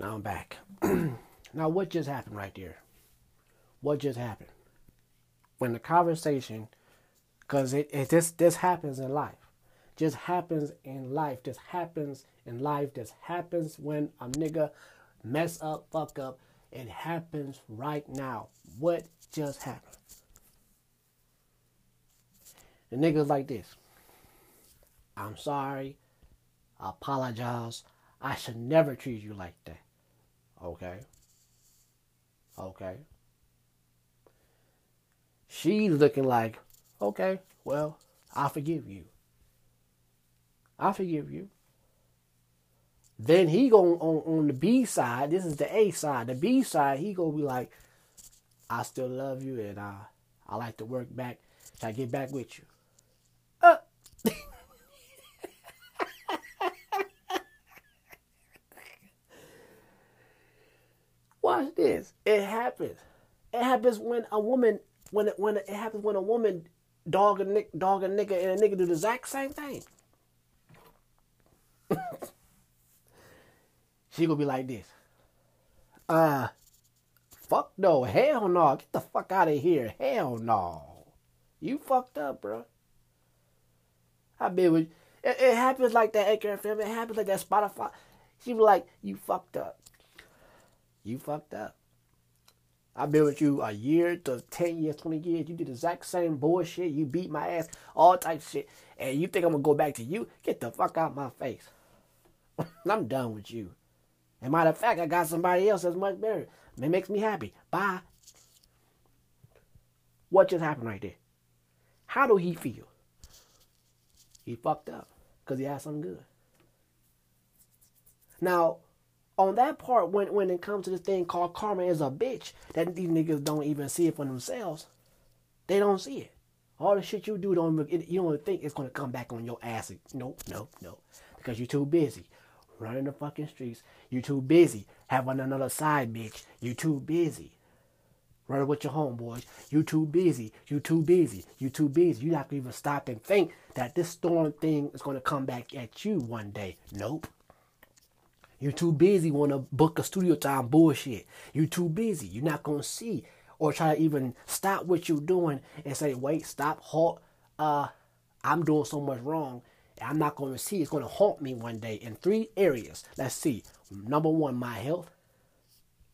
Now I'm back. now, what just happened right there? What just happened? When the conversation, because it, it this this happens in life, just happens in life, just happens in life, just happens when a nigga mess up, fuck up. It happens right now. What just happened? The nigga's like this. I'm sorry. I apologize. I should never treat you like that. Okay. Okay. She's looking like, okay, well, I forgive you. I forgive you. Then he go on, on the B side. This is the A side. The B side, he gonna be like, I still love you and I I like to work back, try get back with you. Uh. It happens. It happens when a woman when it when it happens when a woman dog a nick dog a nigga and a nigga do the exact same thing. she gonna be like this. Uh fuck no, hell no, get the fuck out of here. Hell no. You fucked up, bro. I been with it, it happens like that Anchor FM. It happens like that Spotify. She be like, you fucked up. You fucked up. I've been with you a year to 10 years, 20 years. You did the exact same bullshit. You beat my ass, all type shit. And you think I'm going to go back to you? Get the fuck out my face. I'm done with you. And matter of fact, I got somebody else that's much better. It makes me happy. Bye. What just happened right there? How do he feel? He fucked up because he had something good. Now, on that part, when when it comes to this thing called karma is a bitch, that these niggas don't even see it for themselves. They don't see it. All the shit you do don't even, you don't think it's gonna come back on your ass. Nope, nope, nope. Because you're too busy running the fucking streets. You're too busy having another side bitch. You're too busy running with your homeboys. You too busy. You too busy. You too busy. You have to even stop and think that this storm thing is gonna come back at you one day. Nope. You're too busy want to book a studio time bullshit. You're too busy. You're not going to see or try to even stop what you're doing and say, wait, stop, halt. Uh, I'm doing so much wrong. I'm not going to see. It's going to haunt me one day in three areas. Let's see. Number one, my health.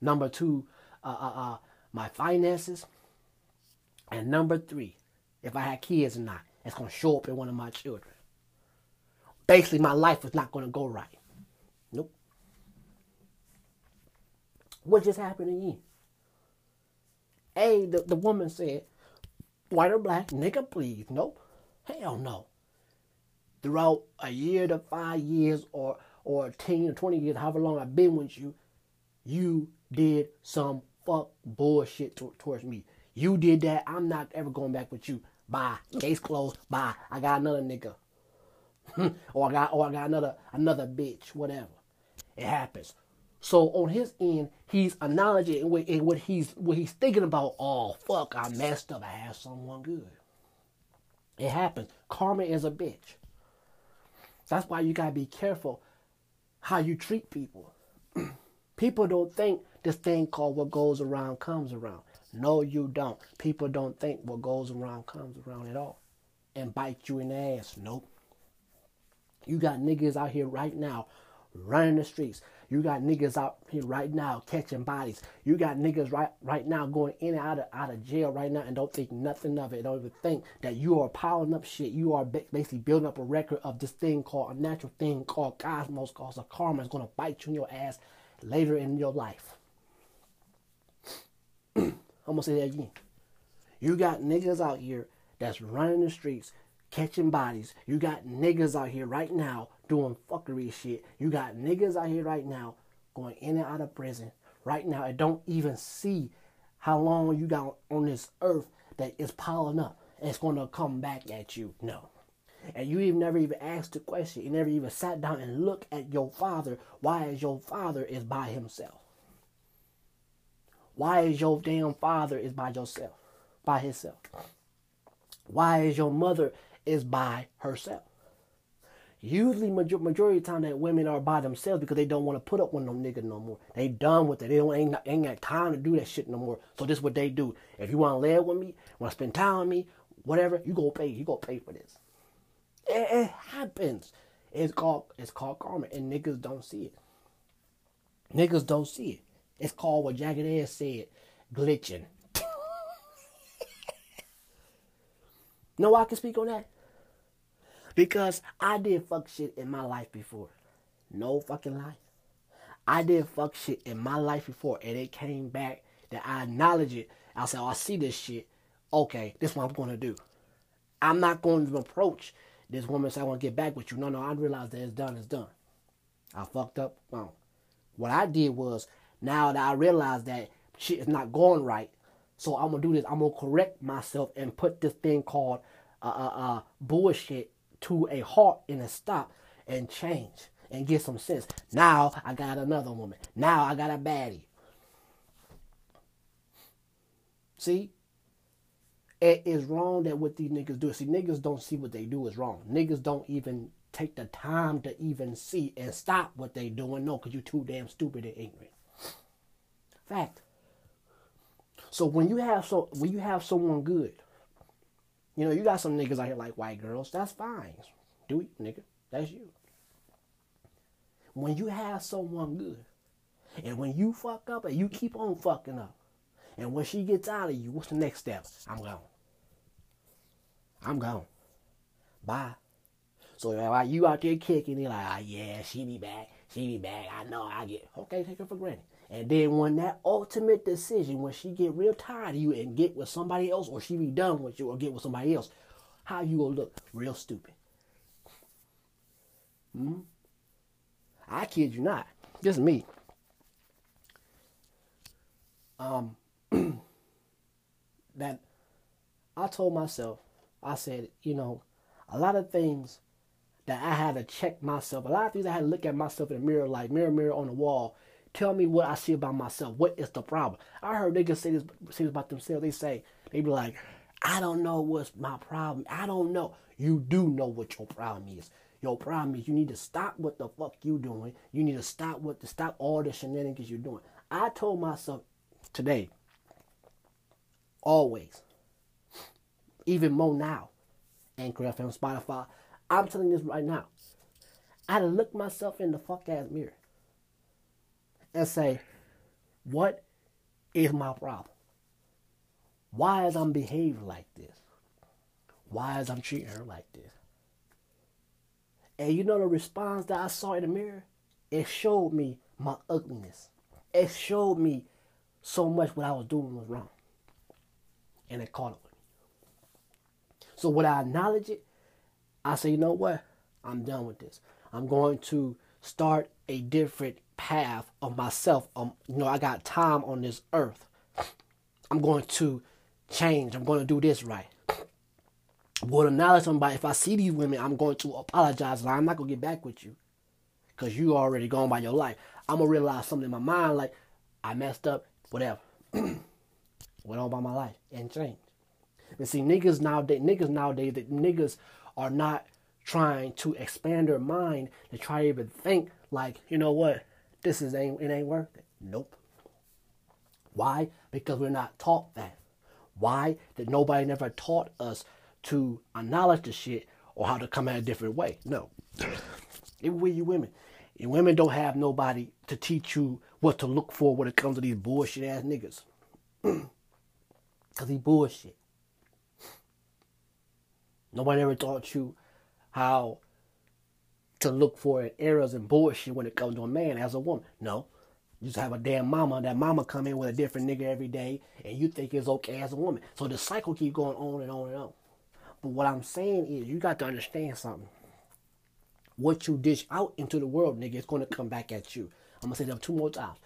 Number two, uh, uh, uh, my finances. And number three, if I had kids or not, it's going to show up in one of my children. Basically, my life is not going to go right. Nope. What just happened to you? A, the, the woman said, white or black, nigga, please. Nope. Hell no. Throughout a year to five years or or 10 or 20 years, however long I've been with you, you did some fuck bullshit to, towards me. You did that. I'm not ever going back with you. Bye. Case closed. Bye. I got another nigga. or I got or I got another another bitch. Whatever. It happens. So on his end, he's acknowledging what, what he's what he's thinking about. Oh fuck, I messed up. I had someone good. It happens. Karma is a bitch. That's why you gotta be careful how you treat people. people don't think this thing called what goes around comes around. No, you don't. People don't think what goes around comes around at all. And bite you in the ass. Nope. You got niggas out here right now running the streets. You got niggas out here right now catching bodies. You got niggas right right now going in and out of out of jail right now and don't think nothing of it. Don't even think that you are piling up shit. You are basically building up a record of this thing called a natural thing called cosmos, called a karma. is gonna bite you in your ass later in your life. I'm gonna say that again. You got niggas out here that's running the streets, catching bodies. You got niggas out here right now doing fuckery shit. You got niggas out here right now going in and out of prison right now and don't even see how long you got on this earth that is piling up. And it's going to come back at you. No. And you even never even asked the question. You never even sat down and looked at your father. Why is your father is by himself? Why is your damn father is by yourself? By himself? Why is your mother is by herself? Usually, major- majority of the time, that women are by themselves because they don't want to put up with no nigga no more. They done with it. They don't ain't, ain't got time to do that shit no more. So this is what they do. If you want to live with me, want to spend time with me, whatever, you go pay. You go pay for this. It, it happens. It's called it's called karma, and niggas don't see it. Niggas don't see it. It's called what Jagged Edge said, glitching. no, I can speak on that. Because I did fuck shit in my life before. No fucking lie. I did fuck shit in my life before and it came back that I acknowledge it. I said, oh, I see this shit. Okay, this is what I'm gonna do. I'm not going to approach this woman and say I want to get back with you. No, no, I realize that it's done, it's done. I fucked up. What I did was now that I realize that shit is not going right, so I'm gonna do this. I'm gonna correct myself and put this thing called uh, uh, uh, bullshit to a halt and a stop and change and get some sense. Now I got another woman. Now I got a baddie. See? It is wrong that what these niggas do. See, niggas don't see what they do is wrong. Niggas don't even take the time to even see and stop what they doing. No, because you're too damn stupid and ignorant. Fact. So when you have so when you have someone good, you know, you got some niggas out here like white girls. That's fine. Do it, nigga. That's you. When you have someone good, and when you fuck up and you keep on fucking up, and when she gets out of you, what's the next step? I'm gone. I'm gone. Bye. So while you out there kicking, you're like, oh, yeah, she be back. She be back. I know. I get okay. Take her for granted. And then when that ultimate decision, when she get real tired of you and get with somebody else, or she be done with you or get with somebody else, how you gonna look? Real stupid. Hmm? I kid you not. This is me. Um, that I told myself, I said, you know, a lot of things that I had to check myself, a lot of things I had to look at myself in the mirror, like mirror, mirror on the wall. Tell me what I see about myself. What is the problem? I heard niggas say this, say this about themselves. They say, they be like, I don't know what's my problem. I don't know. You do know what your problem is. Your problem is you need to stop what the fuck you doing. You need to stop what to stop all the shenanigans you're doing. I told myself today, always, even more now, Anchor FM, Spotify. I'm telling this right now. I look myself in the fuck ass mirror and say, what is my problem? Why is I'm behaving like this? Why is I'm treating her like this? And you know the response that I saw in the mirror? It showed me my ugliness. It showed me so much what I was doing was wrong. And it caught up with me. So when I acknowledge it, I say, you know what? I'm done with this. I'm going to start a different path of myself. Um, you know, I got time on this earth. I'm going to change. I'm going to do this right. Would acknowledge somebody. If I see these women, I'm going to apologize. Like, I'm not going to get back with you because you already gone by your life. I'm going to realize something in my mind like, I messed up, whatever. Went on by my life and change. And see, niggas nowadays, niggas nowadays, that niggas are not trying to expand their mind to try to even think like, you know what, this is ain't it ain't worth it. Nope. Why? Because we're not taught that. Why? That nobody never taught us to acknowledge the shit or how to come at a different way. No. Even with you women. And women don't have nobody to teach you what to look for when it comes to these bullshit ass niggas. Cause he bullshit. Nobody ever taught you how to look for errors and bullshit when it comes to a man as a woman. No. You just have a damn mama. That mama come in with a different nigga every day, and you think it's okay as a woman. So the cycle keep going on and on and on. But what I'm saying is, you got to understand something. What you dish out into the world, nigga, is going to come back at you. I'm gonna say that two more times.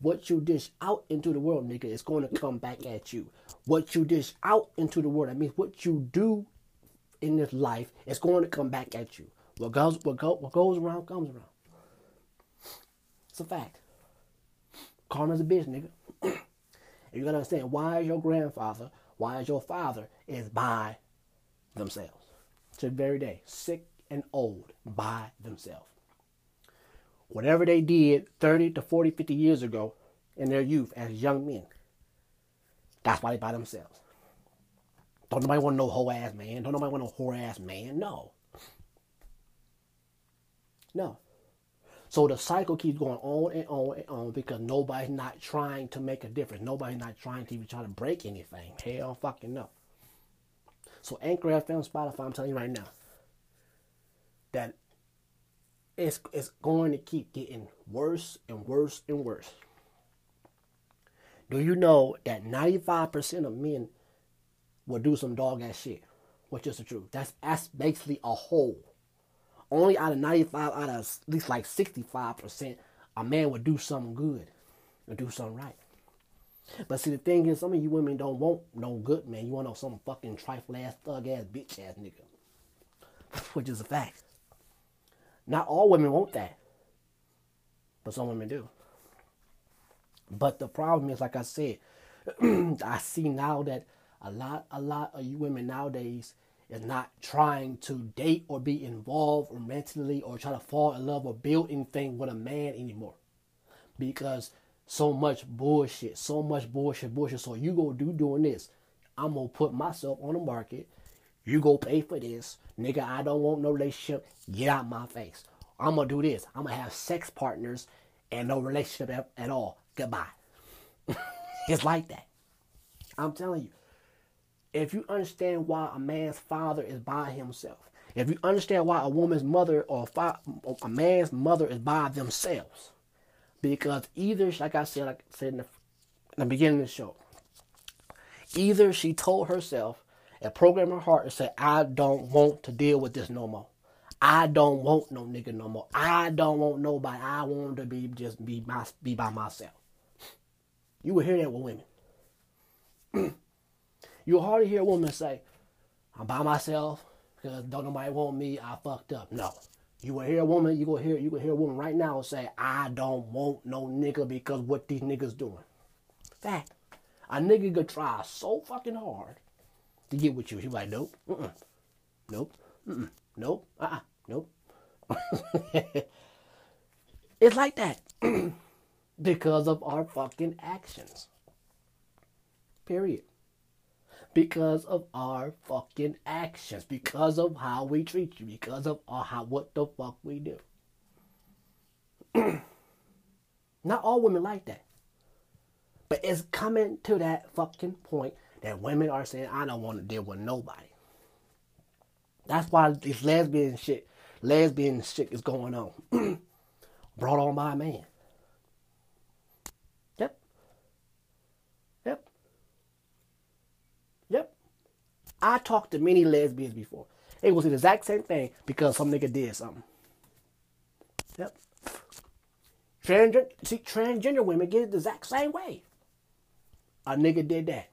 What you dish out into the world, nigga, is going to come back at you. What you dish out into the world, that means what you do in this life is going to come back at you. What goes, what, go, what goes around comes around. It's a fact. Karma's a bitch, nigga. and you gotta understand why is your grandfather, why is your father is by themselves to the very day, sick and old by themselves. Whatever they did 30 to 40, 50 years ago in their youth as young men, that's why they by themselves. Don't nobody want no hoe ass man. Don't nobody want no whore ass man. No. No. So the cycle keeps going on and on and on because nobody's not trying to make a difference. Nobody's not trying to even try to break anything. Hell fucking no. So Anchor FM, Spotify, I'm telling you right now that it's it's going to keep getting worse and worse and worse. Do you know that 95% of men will do some dog ass shit? Which is the truth. That's that's basically a whole only out of 95, out of at least like 65%, a man would do something good or do something right. But see, the thing is, some of you women don't want no good man. You want no some fucking trifle ass, thug ass, bitch ass nigga. Which is a fact. Not all women want that. But some women do. But the problem is, like I said, I see now that a lot, a lot of you women nowadays is not trying to date or be involved romantically or try to fall in love or build anything with a man anymore. Because so much bullshit, so much bullshit, bullshit. So you go do doing this. I'm gonna put myself on the market. You go pay for this. Nigga, I don't want no relationship. Get out my face. I'm gonna do this. I'm gonna have sex partners and no relationship at, at all. Goodbye. it's like that. I'm telling you if you understand why a man's father is by himself, if you understand why a woman's mother or a man's mother is by themselves, because either, like I said, like I said in the, in the beginning of the show, either she told herself and programmed her heart and said, I don't want to deal with this no more. I don't want no nigga no more. I don't want nobody. I want to be just be my be by myself. You will hear that with women. You'll hardly hear a woman say, I'm by myself because don't nobody want me, I fucked up. No. You will hear a woman, you will hear you will hear a woman right now say, I don't want no nigga because what these niggas doing. Fact. A nigga could try so fucking hard to get with you. She like, nope, uh-uh, nope, uh-uh, nope, uh-uh, nope. it's like that because of our fucking actions. Period because of our fucking actions, because of how we treat you, because of our, how what the fuck we do. Not all women like that. But it's coming to that fucking point that women are saying, I don't want to deal with nobody. That's why this lesbian shit, lesbian shit is going on. Brought on by a man. I talked to many lesbians before. They will the exact same thing because some nigga did something. Yep. Transgender, see, transgender women get it the exact same way. A nigga did that.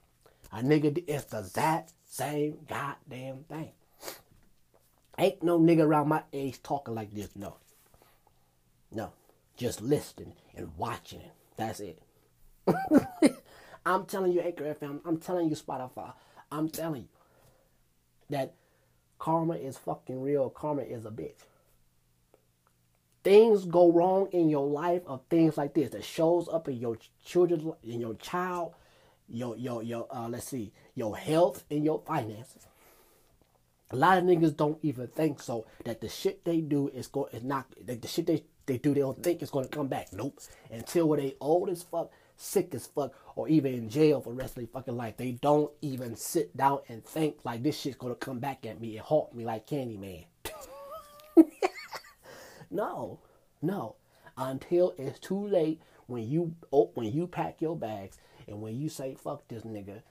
A nigga did, it's the exact same goddamn thing. Ain't no nigga around my age talking like this, no. No. Just listening and watching it. That's it. I'm telling you, Anchor FM. I'm telling you, Spotify. I'm telling you that karma is fucking real. Karma is a bitch. Things go wrong in your life of things like this that shows up in your children, in your child, your your your uh, let's see, your health and your finances. A lot of niggas don't even think so that the shit they do is go is not the shit they they do they don't think it's gonna come back. Nope. Until when they old as fuck, sick as fuck, or even in jail for the rest of their fucking life. They don't even sit down and think like this shit's gonna come back at me and haunt me like Candyman. no, no. Until it's too late when you oh, when you pack your bags and when you say fuck this nigga,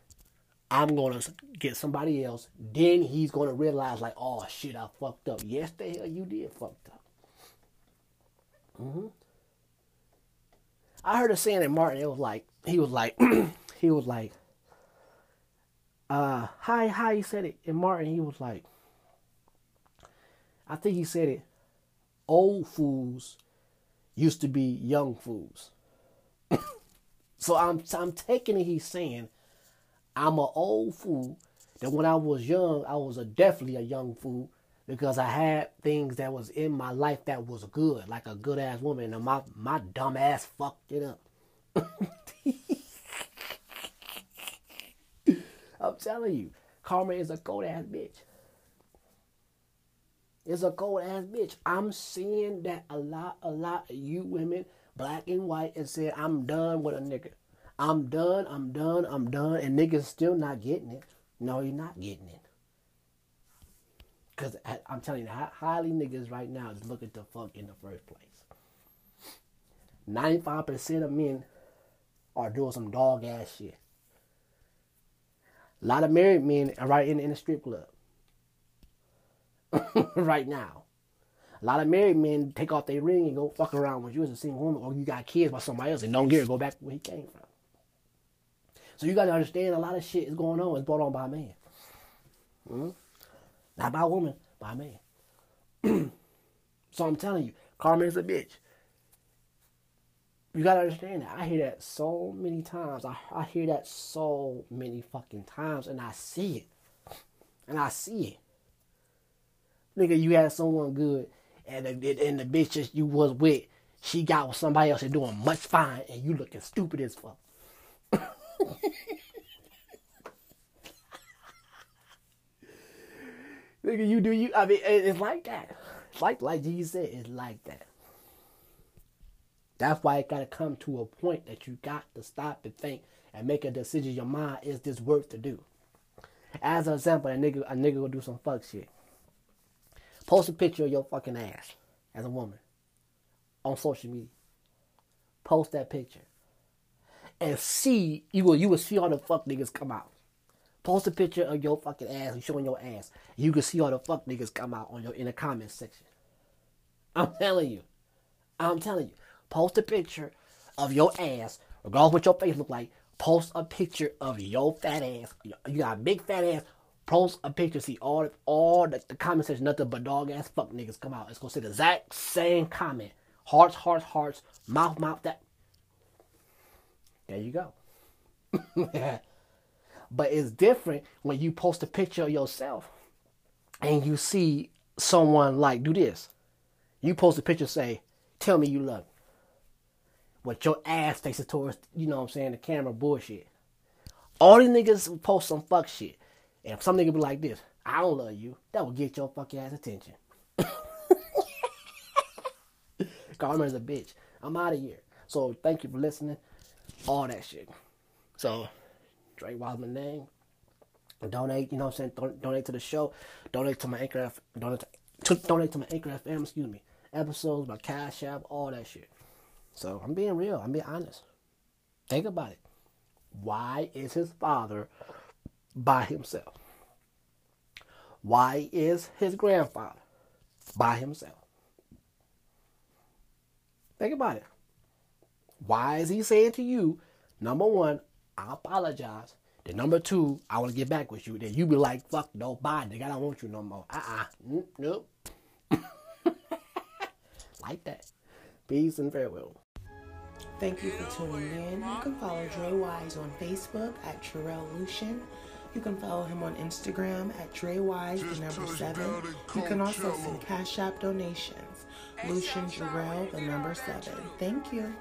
I'm gonna get somebody else. Then he's gonna realize like, oh shit, I fucked up. Yes, the hell you did fucked up. Mm-hmm. I heard a saying in Martin. It was like he was like he was like uh hi hi he said it in Martin. He was like I think he said it. Old fools used to be young fools. so I'm I'm taking it. He's saying I'm an old fool. That when I was young, I was a definitely a young fool. Because I had things that was in my life that was good, like a good ass woman, and my my dumb ass fucked it up. I'm telling you, karma is a cold ass bitch. It's a cold ass bitch. I'm seeing that a lot, a lot of you women, black and white, and said, I'm done with a nigga. I'm done, I'm done, I'm done, and niggas still not getting it. No, you're not getting it. Because I'm telling you, highly niggas right now is looking to fuck in the first place. 95% of men are doing some dog ass shit. A lot of married men are right in, in the strip club. right now. A lot of married men take off their ring and go fuck around with you as a single woman, or you got kids by somebody else and don't get it, go back where he came from. So you got to understand a lot of shit is going on. It's brought on by man. Mm-hmm. By woman, by man. so I'm telling you, karma is a bitch. You gotta understand that. I hear that so many times. I, I hear that so many fucking times, and I see it. And I see it. Nigga, you had someone good, and the, and the bitch that you was with, she got with somebody else and doing much fine, and you looking stupid as fuck. Nigga, you do you. I mean, it's like that. It's Like like Jesus said, it's like that. That's why it gotta come to a point that you got to stop and think and make a decision. Your mind is this worth to do. As an example, a nigga a nigga will do some fuck shit. Post a picture of your fucking ass as a woman on social media. Post that picture and see you will you will see all the fuck niggas come out. Post a picture of your fucking ass and showing your ass. You can see all the fuck niggas come out on your in the comment section. I'm telling you. I'm telling you. Post a picture of your ass, regardless what your face look like. Post a picture of your fat ass. You got a big fat ass. Post a picture. See all all the, the comment section, nothing but dog ass fuck niggas come out. It's gonna say the exact same comment. Hearts, hearts, hearts. Mouth, mouth. That. There you go. but it's different when you post a picture of yourself and you see someone like do this. You post a picture, say, "Tell me you love me." What your ass faces towards, you know what I'm saying, the camera bullshit. All these niggas post some fuck shit. And if some nigga be like this, I don't love you, that will get your fuck ass attention. Karma's a bitch. I'm out of here. So thank you for listening. All that shit. So Dre Wildman name. Donate, you know what I'm saying? Don- donate to the show. Donate to my Anchor F- donate to, donate to my Anchor FM, excuse me. Episodes, my Cash App, all that shit. So I'm being real. I'm being honest. Think about it. Why is his father by himself? Why is his grandfather by himself? Think about it. Why is he saying to you, number one, I apologize. Then number two, I want to get back with you. Then you be like, fuck nobody. I don't want you no more. Uh-uh. Mm, nope. like that. Peace and farewell. Thank you for tuning in. You can follow Dre Wise on Facebook at Terrell Lucian. You can follow him on Instagram at Dre Wise, the number seven. You can also send Cash App donations. Lucian Jarrell, the number seven. Thank you.